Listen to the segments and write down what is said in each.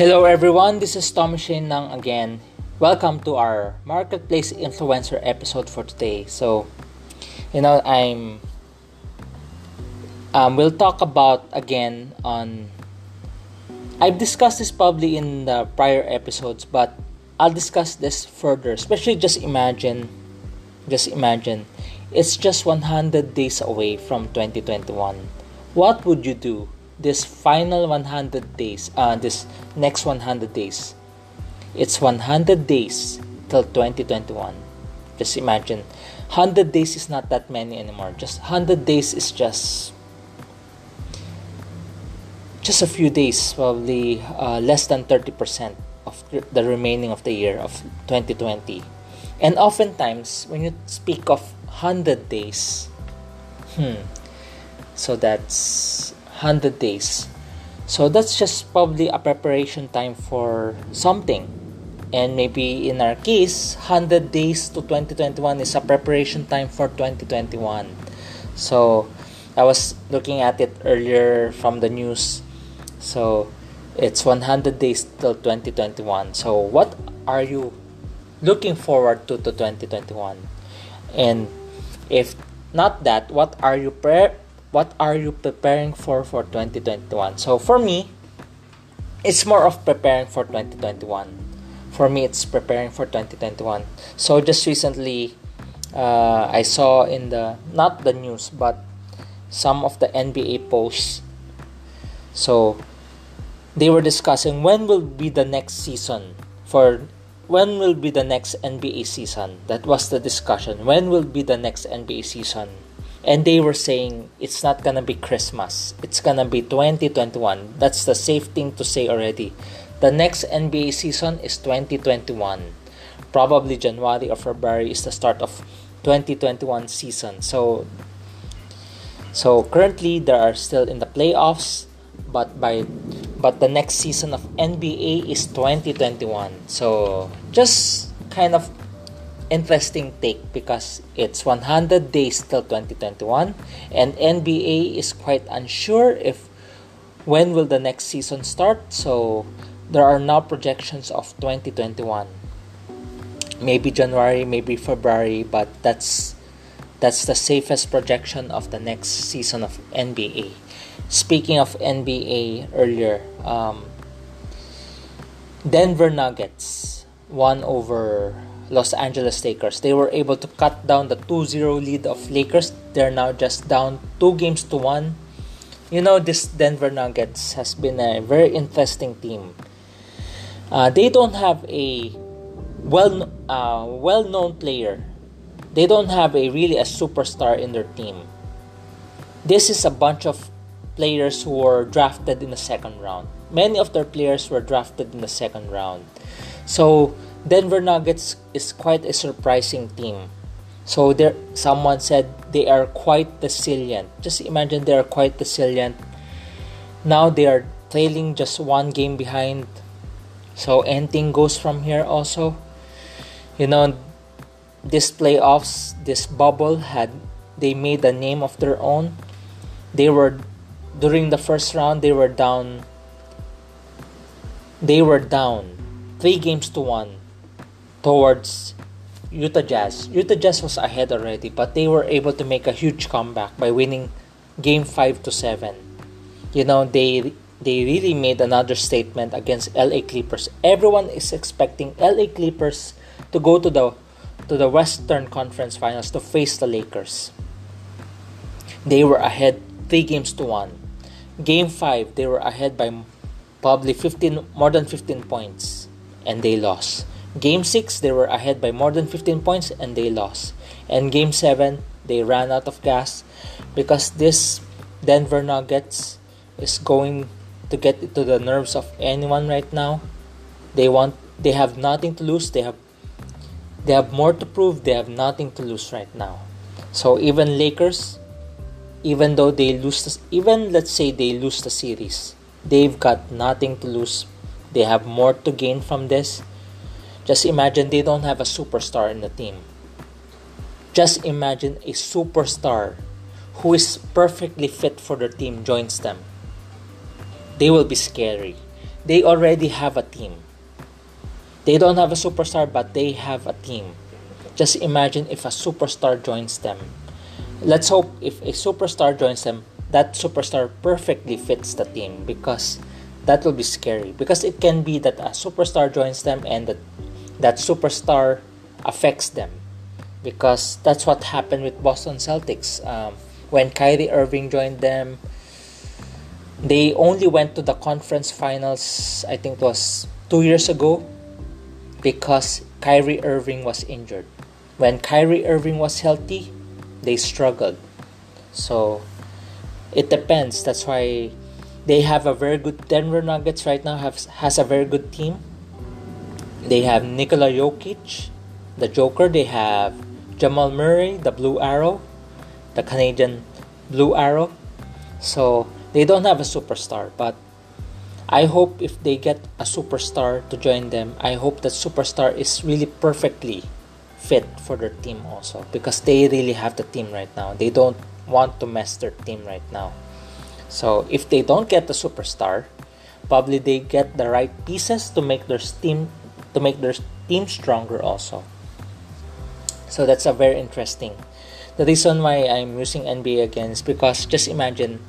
Hello everyone, this is Tom Shane Nang again. Welcome to our Marketplace Influencer episode for today. So, you know, I'm um, we'll talk about again on I've discussed this probably in the prior episodes, but I'll discuss this further. Especially just imagine just imagine it's just 100 days away from 2021. What would you do this final 100 days, uh, this next 100 days? It's 100 days till 2021. Just imagine, 100 days is not that many anymore. Just 100 days is just just a few days, probably uh, less than 30% of the remaining of the year of 2020. And oftentimes, when you speak of 100 days. Hmm. So that's 100 days. So that's just probably a preparation time for something. And maybe in our case, 100 days to 2021 is a preparation time for 2021. So I was looking at it earlier from the news. So it's 100 days till 2021. So what are you looking forward to to 2021? And if not that, what are you pre- what are you preparing for for 2021? So for me, it's more of preparing for 2021. For me, it's preparing for 2021. So just recently, uh, I saw in the not the news but some of the NBA posts. So they were discussing when will be the next season for when will be the next NBA season? That was the discussion. When will be the next NBA season? And they were saying it's not gonna be Christmas. It's gonna be 2021. That's the safe thing to say already. The next NBA season is 2021. Probably January or February is the start of 2021 season. So so currently they are still in the playoffs, but by but the next season of NBA is 2021. So just kind of interesting take because it's 100 days till 2021 and NBA is quite unsure if when will the next season start. So there are now projections of 2021. Maybe January, maybe February, but that's that's the safest projection of the next season of NBA. Speaking of NBA earlier, um, Denver Nuggets won over Los Angeles Lakers. They were able to cut down the 2-0 lead of Lakers. They're now just down 2 games to 1. You know, this Denver Nuggets has been a very interesting team. Uh, they don't have a well uh, well-known player. They don't have a really a superstar in their team. This is a bunch of players who were drafted in the second round. Many of their players were drafted in the second round. So Denver Nuggets is quite a surprising team. So there someone said they are quite resilient. Just imagine they are quite resilient. Now they are trailing just one game behind. So anything goes from here also. You know this playoffs, this bubble had they made a name of their own. They were during the first round they were down they were down 3 games to 1 towards Utah Jazz. Utah Jazz was ahead already, but they were able to make a huge comeback by winning game 5 to 7. You know, they they really made another statement against LA Clippers. Everyone is expecting LA Clippers to go to the to the Western Conference Finals to face the Lakers. They were ahead 3 games to 1. Game 5, they were ahead by probably 15 more than 15 points and they lost. Game 6, they were ahead by more than 15 points and they lost. And game 7, they ran out of gas because this Denver Nuggets is going to get to the nerves of anyone right now. They want they have nothing to lose. They have they have more to prove. They have nothing to lose right now. So even Lakers even though they lose even let's say they lose the series they've got nothing to lose they have more to gain from this just imagine they don't have a superstar in the team just imagine a superstar who is perfectly fit for their team joins them they will be scary they already have a team. They don't have a superstar, but they have a team. Just imagine if a superstar joins them. Let's hope if a superstar joins them, that superstar perfectly fits the team because that will be scary. Because it can be that a superstar joins them and that that superstar affects them. Because that's what happened with Boston Celtics. Um, when Kyrie Irving joined them, they only went to the conference finals, I think it was two years ago, because Kyrie Irving was injured. When Kyrie Irving was healthy, they struggled. So it depends. That's why they have a very good Denver Nuggets right now have has a very good team. They have Nikola Jokic, the Joker. They have Jamal Murray, the Blue Arrow, the Canadian Blue Arrow. So they don't have a superstar, but I hope if they get a superstar to join them, I hope that superstar is really perfectly fit for their team also because they really have the team right now. They don't want to mess their team right now. So if they don't get the superstar, probably they get the right pieces to make their team to make their team stronger also. So that's a very interesting. The reason why I'm using NBA again is because just imagine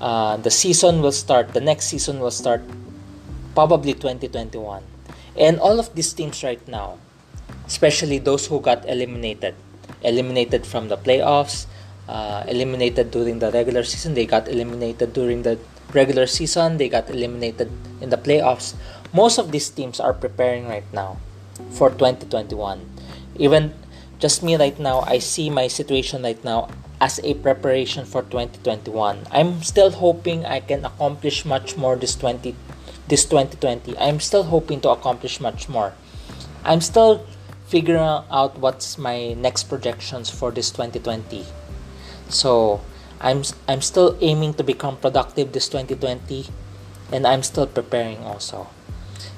uh, the season will start, the next season will start probably 2021. And all of these teams right now, especially those who got eliminated, eliminated from the playoffs, uh, eliminated during the regular season, they got eliminated during the regular season, they got eliminated in the playoffs. Most of these teams are preparing right now for 2021. Even just me right now, I see my situation right now as a preparation for 2021. I'm still hoping I can accomplish much more this 20 this 2020. I'm still hoping to accomplish much more. I'm still figuring out what's my next projections for this 2020. So, I'm I'm still aiming to become productive this 2020 and I'm still preparing also.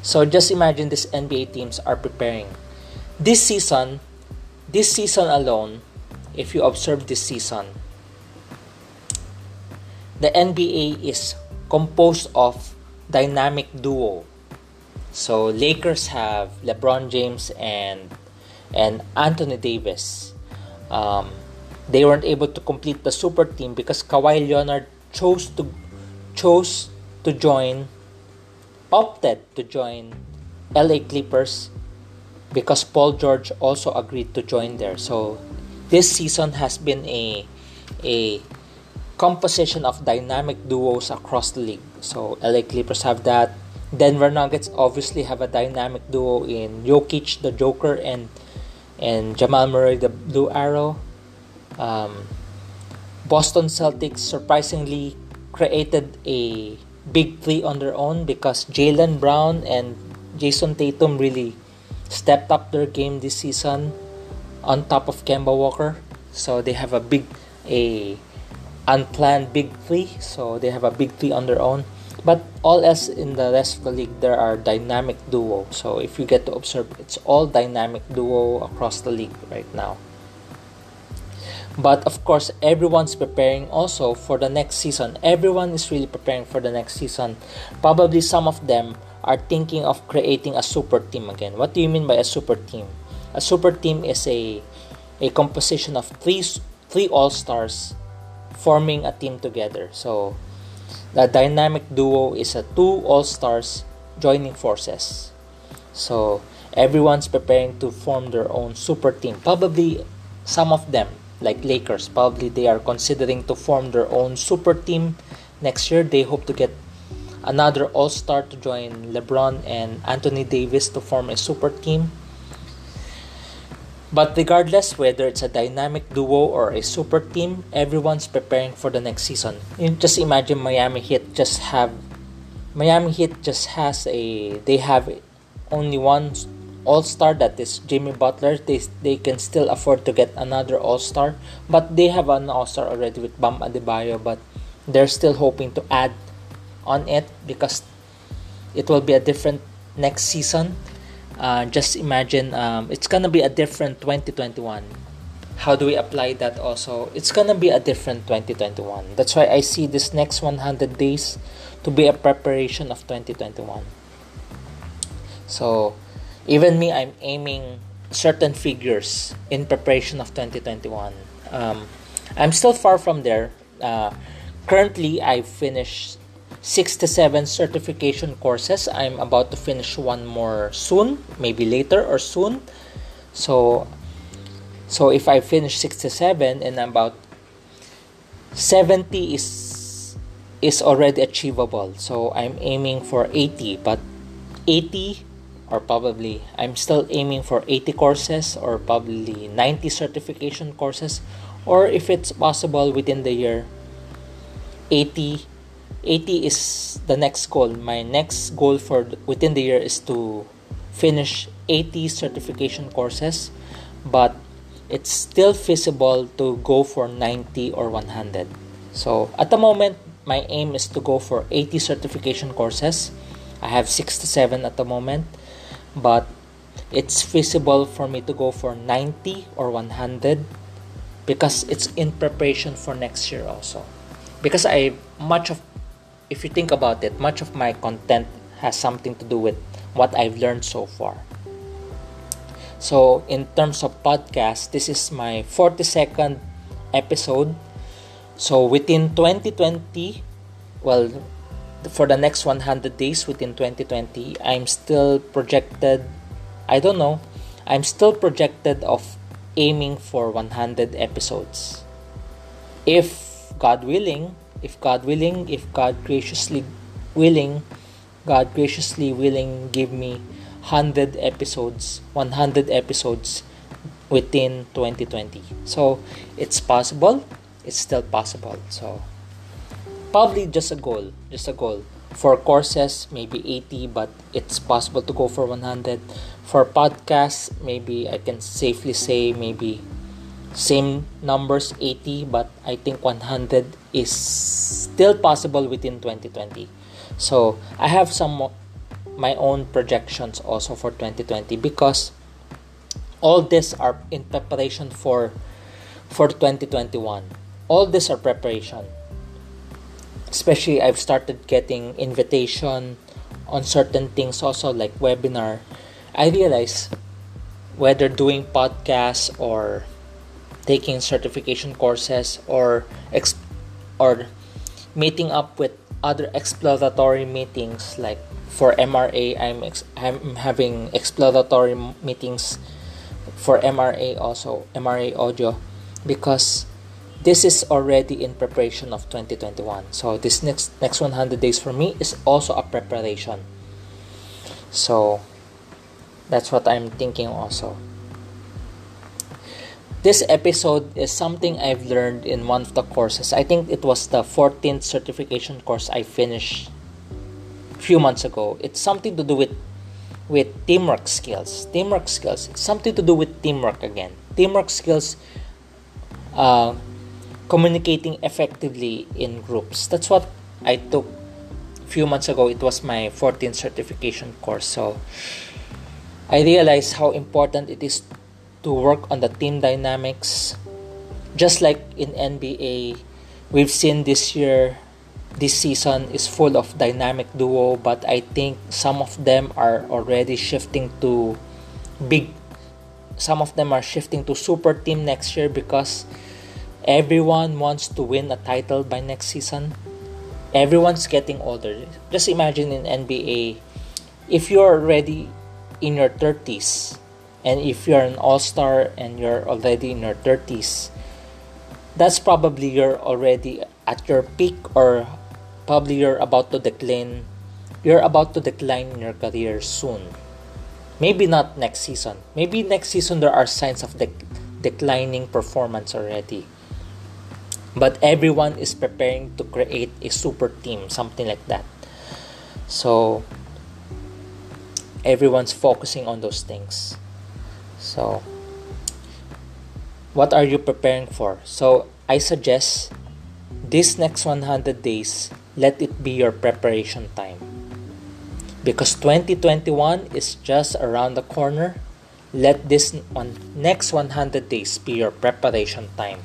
So just imagine these NBA teams are preparing. This season, this season alone, if you observe this season, the NBA is composed of dynamic duo. So Lakers have LeBron James and and Anthony Davis. Um, they weren't able to complete the super team because Kawhi Leonard chose to chose to join opted to join LA Clippers because Paul George also agreed to join there. So this season has been a a composition of dynamic duos across the league. So LA Clippers have that. Denver Nuggets obviously have a dynamic duo in Jokic, the Joker, and and Jamal Murray, the Blue Arrow. Um, Boston Celtics surprisingly created a big three on their own because Jaylen Brown and Jayson Tatum really stepped up their game this season on top of Kemba Walker. So they have a big, a unplanned big three. So they have a big three on their own. But all else in the rest of the league, there are dynamic duo. So if you get to observe, it's all dynamic duo across the league right now. But of course, everyone's preparing also for the next season. Everyone is really preparing for the next season. Probably some of them are thinking of creating a super team again. What do you mean by a super team? A super team is a a composition of three three all stars forming a team together. So the dynamic duo is a two all stars joining forces. So everyone's preparing to form their own super team. Probably some of them, like Lakers, probably they are considering to form their own super team next year. They hope to get another all star to join LeBron and Anthony Davis to form a super team. But regardless whether it's a dynamic duo or a super team, everyone's preparing for the next season. You just imagine Miami Heat just have Miami Heat just has a they have only one all-star that is Jimmy Butler. They they can still afford to get another all-star, but they have an all-star already with Bam Adebayo, but they're still hoping to add on it because it will be a different next season. Uh, just imagine um, it's gonna be a different 2021 how do we apply that also? It's gonna be a different 2021 that's why i see this next 100 days to be a preparation of 2021 so even me i'm aiming certain figures in preparation of 2021 um, i'm still far from there. Uh, currently i finished six to seven certification courses. I'm about to finish one more soon maybe later or soon. So so if I finish 67 and about 70 is is already achievable. So I'm aiming for 80, but 80 or probably I'm still aiming for 80 courses or probably 90 certification courses or if it's possible within the year 80 80 is the next goal. My next goal for within the year is to finish 80 certification courses, but it's still feasible to go for 90 or 100. So at the moment, my aim is to go for 80 certification courses. I have 67 at the moment, but it's feasible for me to go for 90 or 100 because it's in preparation for next year also. Because I much of if you think about it, much of my content has something to do with what I've learned so far. So, in terms of podcast, this is my 42nd episode. So, within 2020, well, for the next 100 days within 2020, I'm still projected, I don't know, I'm still projected of aiming for 100 episodes. If God willing, if God willing, if God graciously willing, God graciously willing give me 100 episodes 100 episodes within 2020 so it's possible it's still possible. So probably just a goal just a goal. For courses maybe 80 but it's possible to go for 100 for podcasts maybe i can safely say maybe same numbers 80 but i think 100 is still possible within 2020 so i have some my own projections also for 2020 because all this are in preparation for for 2021 all this are preparation especially i've started getting invitation on certain things also like webinar. I realize whether doing podcasts or taking certification courses or ex- or meeting up with other exploratory meetings like for MRA, I'm ex- I'm having exploratory meetings for MRA also MRA audio. Because this is already in preparation of 2021. So this next next 100 days for me is also a preparation. So that's what I'm thinking also. This episode is something I've learned in one of the courses. I think it was the 14th certification course I finished few months ago. It's something to do with with teamwork skills. Teamwork skills. Something to do with teamwork again. Teamwork skills. Uh, communicating effectively in groups. That's what I took a few months ago. It was my 14th certification course. So I realized how important it is to work on the team dynamics. Just like in NBA, we've seen this year this season is full of dynamic duo, but I think some of them are already shifting to big. Some of them are shifting to super team next year because everyone wants to win a title by next season. Everyone's getting older. Just imagine in NBA, if you're already in your 30s and if you're an all-star and you're already in your 30s that's probably you're already at your peak or probably you're about to decline you're about to decline in your career soon maybe not next season maybe next season there are signs of dec- declining performance already but everyone is preparing to create a super team something like that so everyone's focusing on those things so what are you preparing for so i suggest this next 100 days let it be your preparation time. Because 2021 is just around the corner. let this one next 100 days be your preparation time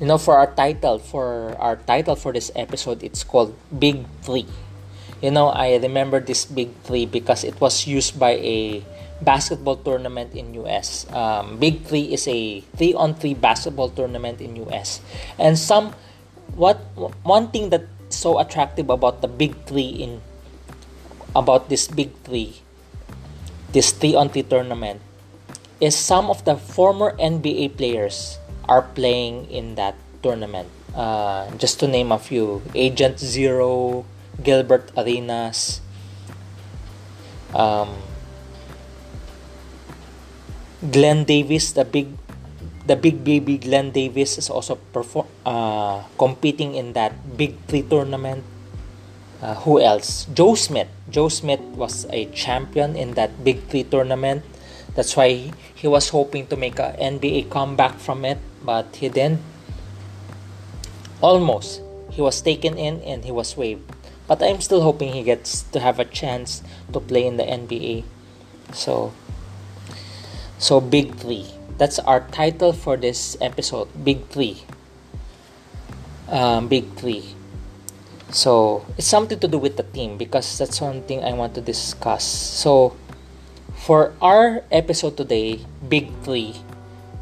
you know for our title for our title for this episode it's called big three. You know i remember this big three because it was used by a basketball tournament in us um, big three is a three on three basketball tournament in us and some what one thing that's so attractive about the big three in about this big three this three on three tournament is some of the former nba players are playing in that tournament uh, just to name a few agent zero Gilbert Arenas, um, Glen Davis, the big the big baby Glen Davis is also perform uh, competing in that big three tournament. Uh, who else? Joe Smith. Joe Smith was a champion in that big three tournament. That's why he, he was hoping to make a NBA comeback from it, but he didn't. Almost. He was taken in and he was waived but I'm still hoping he gets to have a chance to play in the NBA. So, so Big Three. That's our title for this episode. Big Three. Um, Big Three. So it's something to do with the team because that's one thing I want to discuss. So for our episode today, Big Three,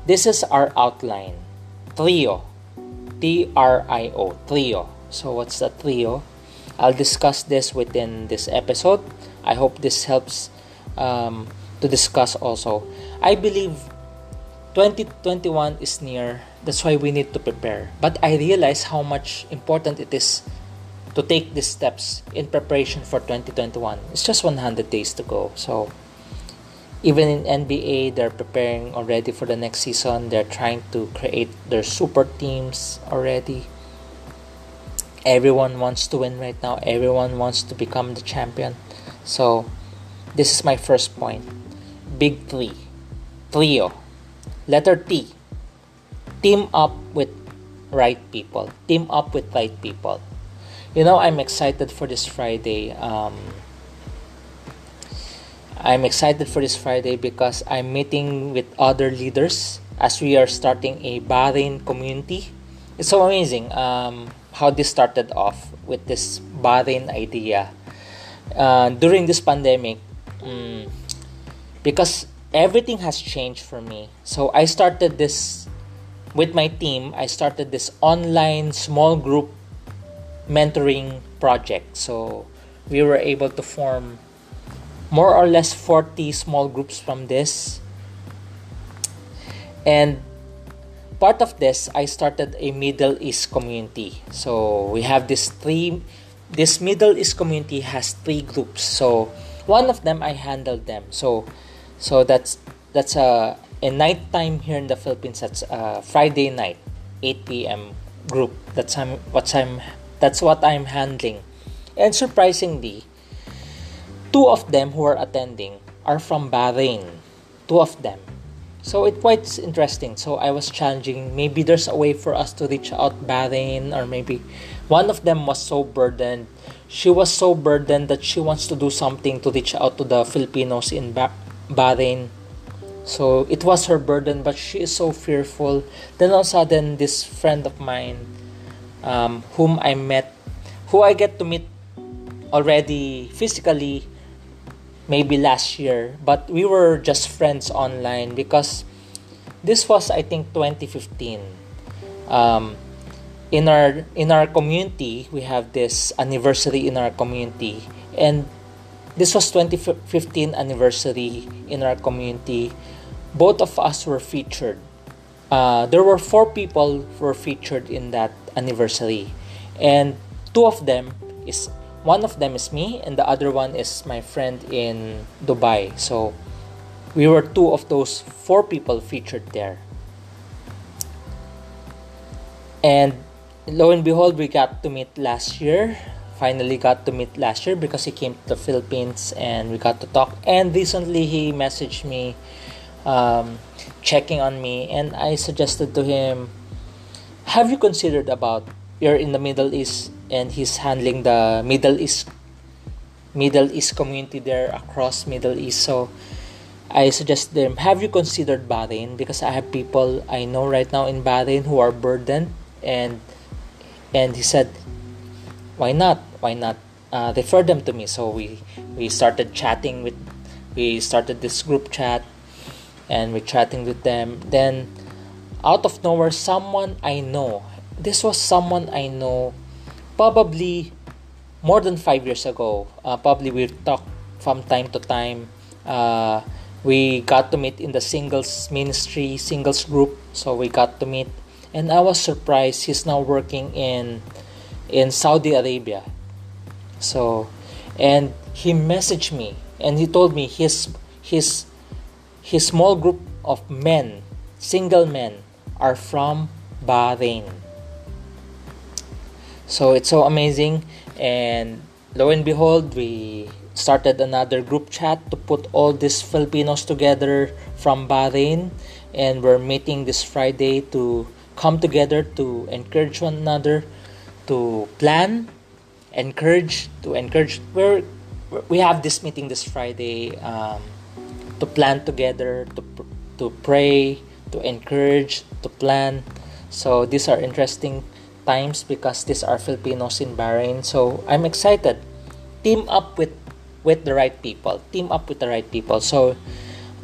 this is our outline. Trio. T R I O. Trio. So what's the trio? I'll discuss this within this episode. I hope this helps um, to discuss also. I believe 2021 is near. That's why we need to prepare. But I realize how much important it is to take these steps in preparation for 2021. It's just 100 days to go. So even in NBA, they're preparing already for the next season. They're trying to create their super teams already. Everyone wants to win right now. Everyone wants to become the champion. So this is my first point. Big three. Trio. Letter t. Team up with right people. Team up with right people. You know i'm excited for this friday um, i'm excited for this friday because i'm meeting with other leaders as we are starting a bahrain community it's so amazing um, how this started off with this Bahrain idea. Uh, during this pandemic, um, because everything has changed for me. So I started this with my team. I started this online small group mentoring project. So we were able to form more or less 40 small groups from this. And part of this, I started a Middle East community. So we have this three. This Middle East community has three groups. So one of them I handled them. So so that's that's a a night time here in the Philippines. That's a Friday night, 8 p.m. group. That's I'm what I'm that's what I'm handling. And surprisingly, two of them who are attending are from Bahrain. Two of them so it quite interesting. So I was challenging maybe there's a way for us to reach out Bahrain or maybe one of them was so burdened. She was so burdened that she wants to do something to reach out to the Filipinos in ba- Bahrain. So it was her burden, but she is so fearful. Then all of a sudden, this friend of mine, um, whom I met, who I get to meet already physically maybe last year, but we were just friends online because this was I think 2015. Um, in our in our community, we have this anniversary in our community, and this was 2015 anniversary in our community. Both of us were featured. Uh, there were four people were featured in that anniversary, and two of them is one of them is me and the other one is my friend in Dubai. So we were two of those four people featured there. And lo and behold, we got to meet last year. Finally got to meet last year because he came to the Philippines and we got to talk. And recently he messaged me, um, checking on me, and I suggested to him, "Have you considered about you're in the Middle East and he's handling the Middle East Middle East community there across Middle East. So I suggest them, have you considered Bahrain? Because I have people I know right now in Bahrain who are burdened, and and he said, why not? Why not uh, refer them to me? So we we started chatting with, we started this group chat, and we're chatting with them. Then, out of nowhere, someone I know. This was someone I know, probably more than five years ago. Uh, probably we talked from time to time. Uh, we got to meet in the singles ministry singles group so we got to meet and i was surprised he's now working in in saudi arabia so and he messaged me and he told me his his his small group of men single men are from bahrain so it's so amazing. And lo and behold we started another group chat to put all these Filipinos together from Bahrain. And we're meeting this Friday to come together to encourage one another to plan encourage to encourage. We're, we have this meeting this Friday um, to plan together to to pray to encourage to plan. So these are interesting times because these are Filipinos in Bahrain. So I'm excited. Team up with with the right people. Team up with the right people. So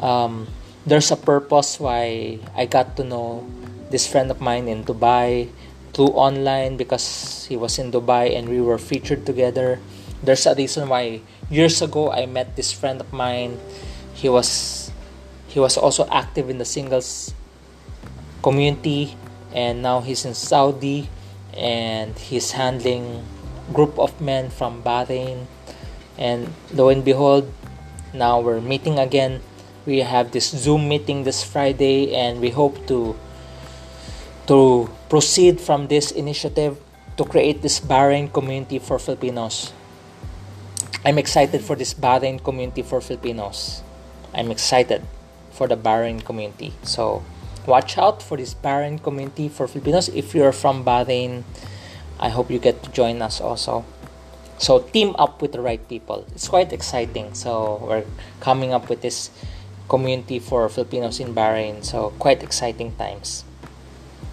um, there's a purpose why i got to know this friend of mine in dubai through online because he was in dubai and we were featured together. There's a reason why years ago i met this friend of mine. He was he was also active in the singles community and now he's in saudi and he's handling group of men from bahrain and lo and behold now we're meeting again we have this zoom meeting this friday and we hope to to proceed from this initiative to create this Bahrain community for Filipinos. I'm excited for this Bahrain community for Filipinos. I'm excited for the Bahrain community. So watch out for this Bahrain community for Filipinos. If you're from Bahrain, I hope you get to join us also. So team up with the right people. It's quite exciting. So we're coming up with this community for Filipinos in Bahrain. So quite exciting times.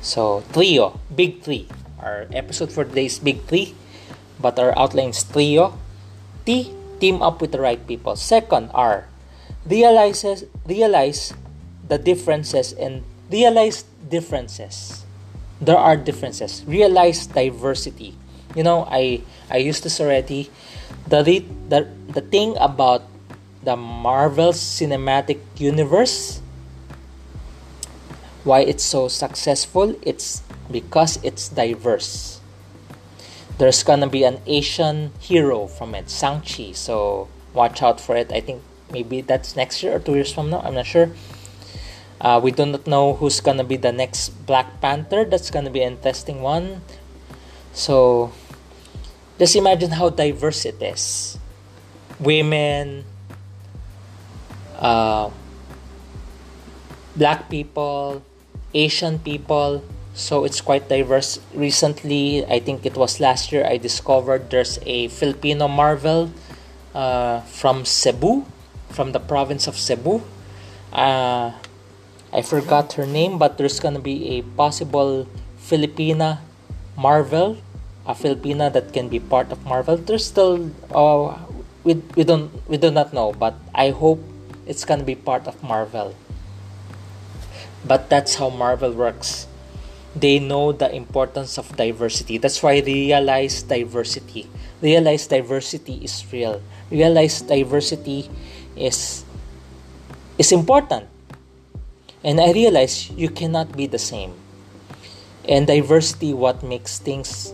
So trio, big three. Our episode for today is big three, but our outline is trio. T, team up with the right people. Second R, realizes realize the differences and realize differences. There are differences. Realize diversity. You know i i used this already the the the thing about the marvel cinematic universe why it's so successful it's because it's diverse. There's gonna be an asian hero from it Shang-Chi. So watch out for it. I think maybe that's next year or two years from now. I'm not sure uh, we do not know who's gonna be the next black panther that's gonna be an interesting one so just imagine how diverse it is. Women, uh, black people, Asian people. So it's quite diverse. Recently, I think it was last year, I discovered there's a Filipino Marvel uh, from Cebu, from the province of Cebu. Uh, I forgot her name, but there's gonna be a possible Filipina Marvel a Filipina that can be part of Marvel. There's still uh, we we don't we do not know, but I hope it's gonna be part of Marvel. But that's how Marvel works. They know the importance of diversity. That's why they realize diversity. Realize diversity is real. Realize diversity is is important. And I realize you cannot be the same. And diversity what makes things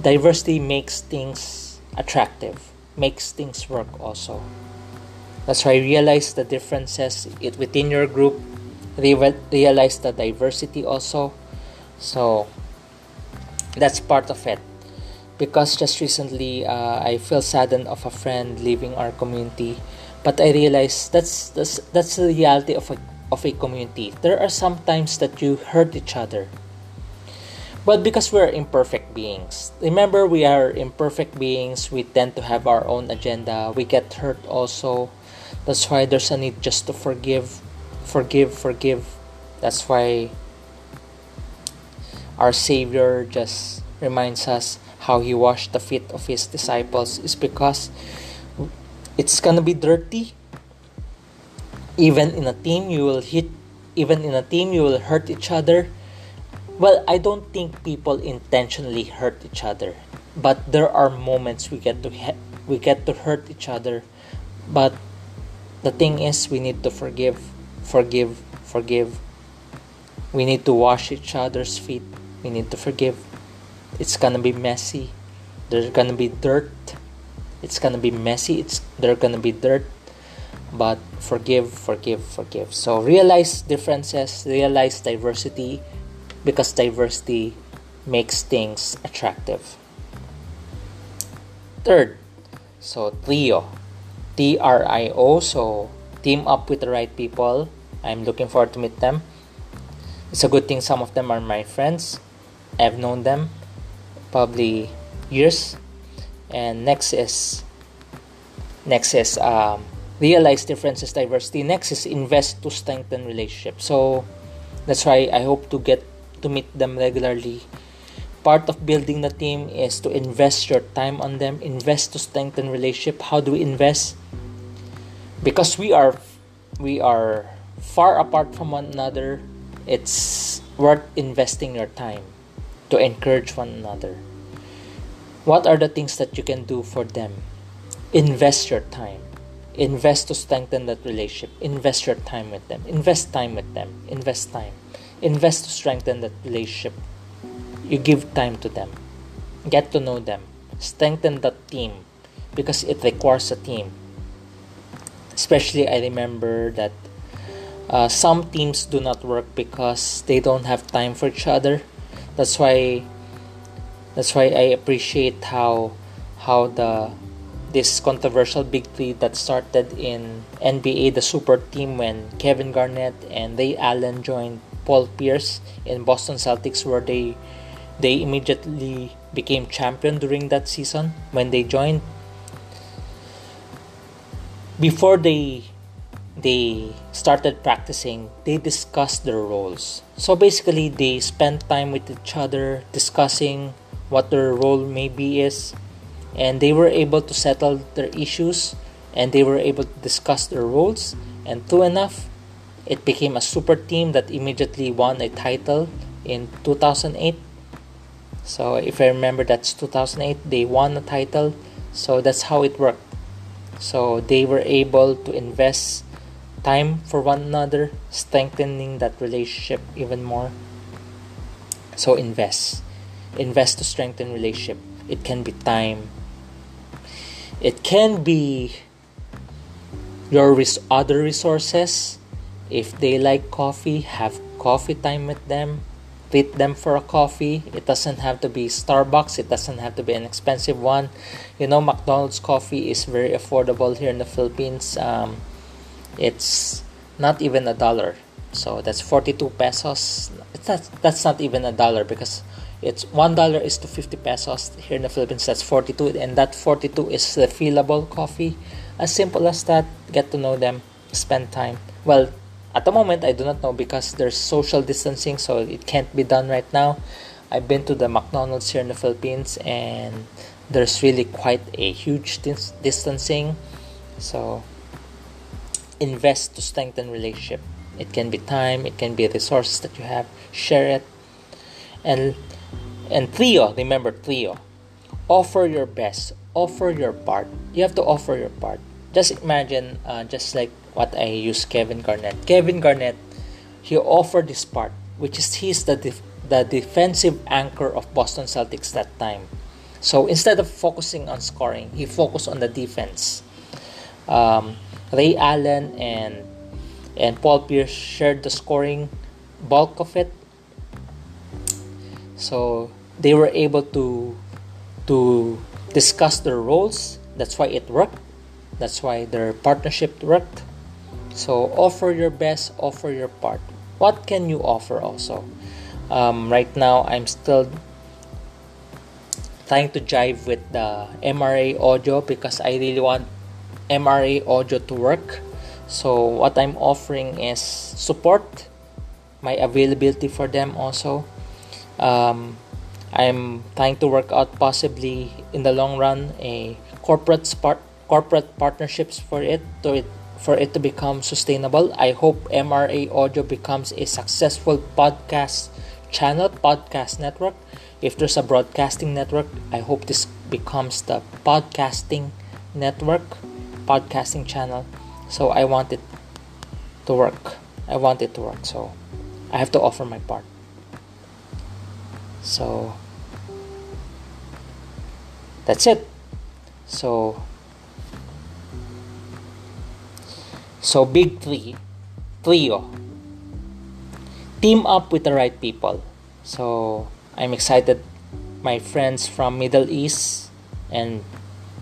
diversity makes things attractive, makes things work also. That's why I realize the differences within your group, realize the diversity also. So that's part of it. Because just recently, uh, I feel saddened of a friend leaving our community, but I realize that's that's that's the reality of a of a community. There are some times that you hurt each other but because we're imperfect beings, remember we are imperfect beings, we tend to have our own agenda, we get hurt also. That's why there's a need just to forgive, forgive, forgive. That's why our Savior just reminds us how he washed the feet of his disciples is because it's gonna be dirty. Even in a team, you will hit. Even in a team, you will hurt each other. Well, I don't think people intentionally hurt each other, but there are moments we get to ha- we get to hurt each other. But the thing is, we need to forgive, forgive, forgive. We need to wash each other's feet. We need to forgive. It's gonna be messy. There's gonna be dirt. It's gonna be messy. It's there's gonna be dirt. But forgive, forgive, forgive. So realize differences, realize diversity, because diversity makes things attractive. Third, so trio, T R I O. So team up with the right people. I'm looking forward to meet them. It's a good thing some of them are my friends. I've known them probably years. And next is next is um, realize differences, diversity. Next is invest to strengthen relationships. So that's why I hope to get to meet them regularly. Part of building the team is to invest your time on them, invest to strengthen relationship. How do we invest? Because we are we are far apart from one another, it's worth investing your time to encourage one another. What are the things that you can do for them? Invest your time. Invest to strengthen that relationship. Invest your time with them. Invest time with them. Invest time. Invest to strengthen that relationship. You give time to them. Get to know them. Strengthen that team because it requires a team. Especially, I remember that uh, some teams do not work because they don't have time for each other that's why that's why I appreciate how how the this controversial big three that started in NBA the super team when Kevin Garnett and Ray Allen joined Paul Pierce in Boston Celtics where they they immediately became champion during that season when they joined before they they started practicing, they discussed their roles. So basically, they spent time with each other discussing what their role maybe is, and they were able to settle their issues and they were able to discuss their roles. And true enough, it became a super team that immediately won a title in 2008. So if I remember, that's 2008. They won a title. So that's how it worked. So they were able to invest time for one another, strengthening that relationship even more. So invest. Invest to strengthen relationship. It can be time. It can be your res- other resources. If they like coffee, have coffee time with them. Treat them for a coffee. It doesn't have to be Starbucks. It doesn't have to be an expensive one. You know, McDonald's coffee is very affordable here in the Philippines. Um, it's not even a dollar so that's 42 pesos it's not, that's not even a dollar because it's one dollar is to 50 pesos. Here in the philippines that's 42 and that 42 is refillable coffee. As simple as that get to know them spend time. Well at the moment i do not know because there's social distancing so it can't be done right now. I've been to the mcdonald's here in the philippines and there's really quite a huge dis- distancing. So invest to strengthen relationship. It can be time it can be resources that you have. Share it. And and trio remember trio offer your best. Offer your part. You have to offer your part. Just imagine uh, just like what i use kevin garnett. Kevin garnett he offered his part which is he's the def- the defensive anchor of boston celtics that time. So instead of focusing on scoring he focused on the defense. Um, Ray Allen and and Paul Pierce shared the scoring bulk of it. So they were able to to discuss their roles. That's why it worked. That's why their partnership worked. So offer your best, offer your part. What can you offer also? Um, right now, I'm still trying to jive with the MRA audio because I really want MRA audio to work. So what I'm offering is support, my availability for them also. Um, I'm trying to work out possibly in the long run a corporate part corporate partnerships for it to it for it to become sustainable. I hope MRA Audio becomes a successful podcast channel, podcast network. If there's a broadcasting network, I hope this becomes the podcasting network, podcasting channel. So I want it to work. I want it to work. So I have to offer my part. So that's it. So So big three, trio. Team up with the right people. So I'm excited. My friends from Middle East and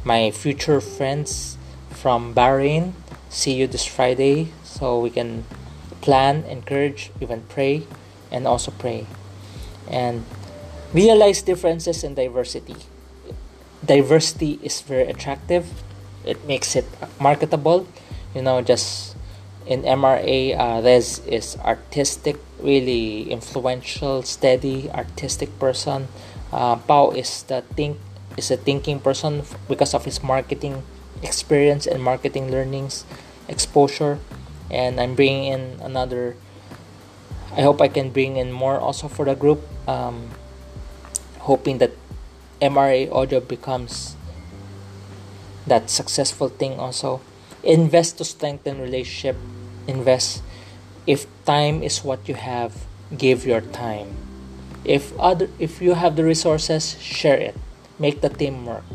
my future friends from Bahrain see you this Friday so we can plan, encourage, even pray, and also pray. And realize differences in diversity. Diversity is very attractive, it makes it marketable. You know just in MRA uh, is artistic really influential steady artistic person. Uh, Pau is the think is a thinking person because of his marketing experience and marketing learnings exposure. And I'm bringing in another I hope I can bring in more also for the group. Um, hoping that MRA audio becomes that successful thing also. Invest to strengthen relationship. Invest. If time is what you have give your time. If other if you have the resources share it. Make the team work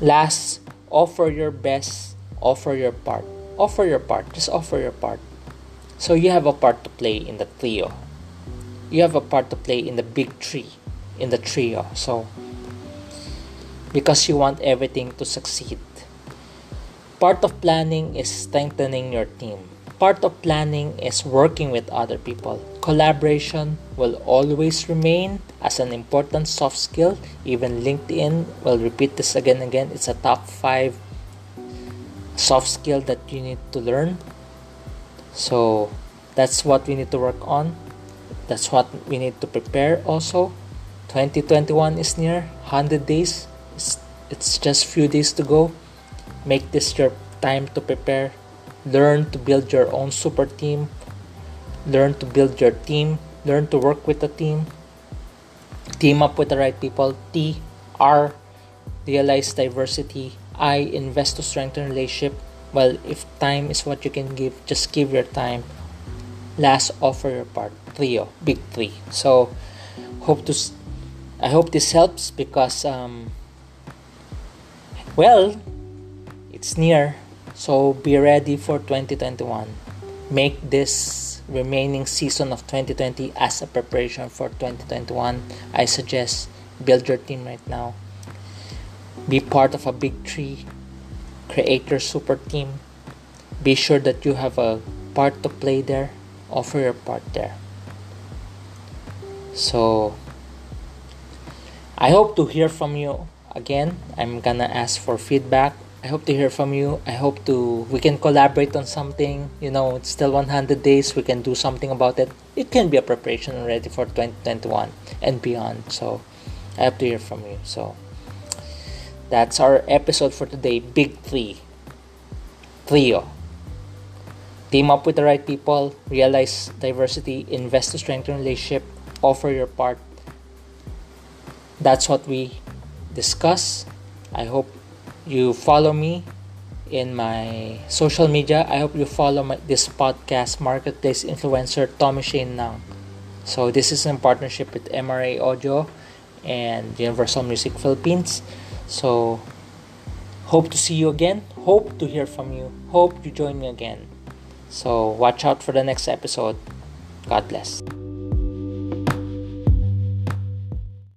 last offer your best. Offer your part. Offer your part. Just offer your part. So you have a part to play in the trio. You have a part to play in the big tree in the trio. So because you want everything to succeed Part of planning is strengthening your team. Part of planning is working with other people. Collaboration will always remain as an important soft skill. Even LinkedIn will repeat this again and again. It's a top five soft skill that you need to learn. So that's what we need to work on. That's what we need to prepare also. 2021 is near 100 days. It's, it's just few days to go. Make this your time to prepare. Learn to build your own super team. Learn to build your team. Learn to work with a team. Team up with the right people. T R realize diversity. I invest to strengthen relationship. Well, if time is what you can give, just give your time. Last, offer your part. Trio, big three. So, hope to. I hope this helps because um, well it's near, so be ready for 2021. Make this remaining season of 2020 as a preparation for 2021. I suggest build your team right now. Be part of a big tree. Create your super team. Be sure that you have a part to play there. Offer your part there. So, I hope to hear from you again. I'm gonna ask for feedback I hope to hear from you. I hope to we can collaborate on something. You know, it's still 100 days. We can do something about it. It can be a preparation already for 2021 and beyond. So, I hope to hear from you. So, that's our episode for today. Big three, trio. Team up with the right people. Realize diversity. Invest to strengthen relationship. Offer your part. That's what we discuss. I hope you follow me in my social media. I hope you follow my, this podcast, Marketplace Influencer Tommy Shane Nang. So this is in partnership with MRA Audio and Universal Music Philippines. So hope to see you again. Hope to hear from you. Hope you join me again. So watch out for the next episode. God bless.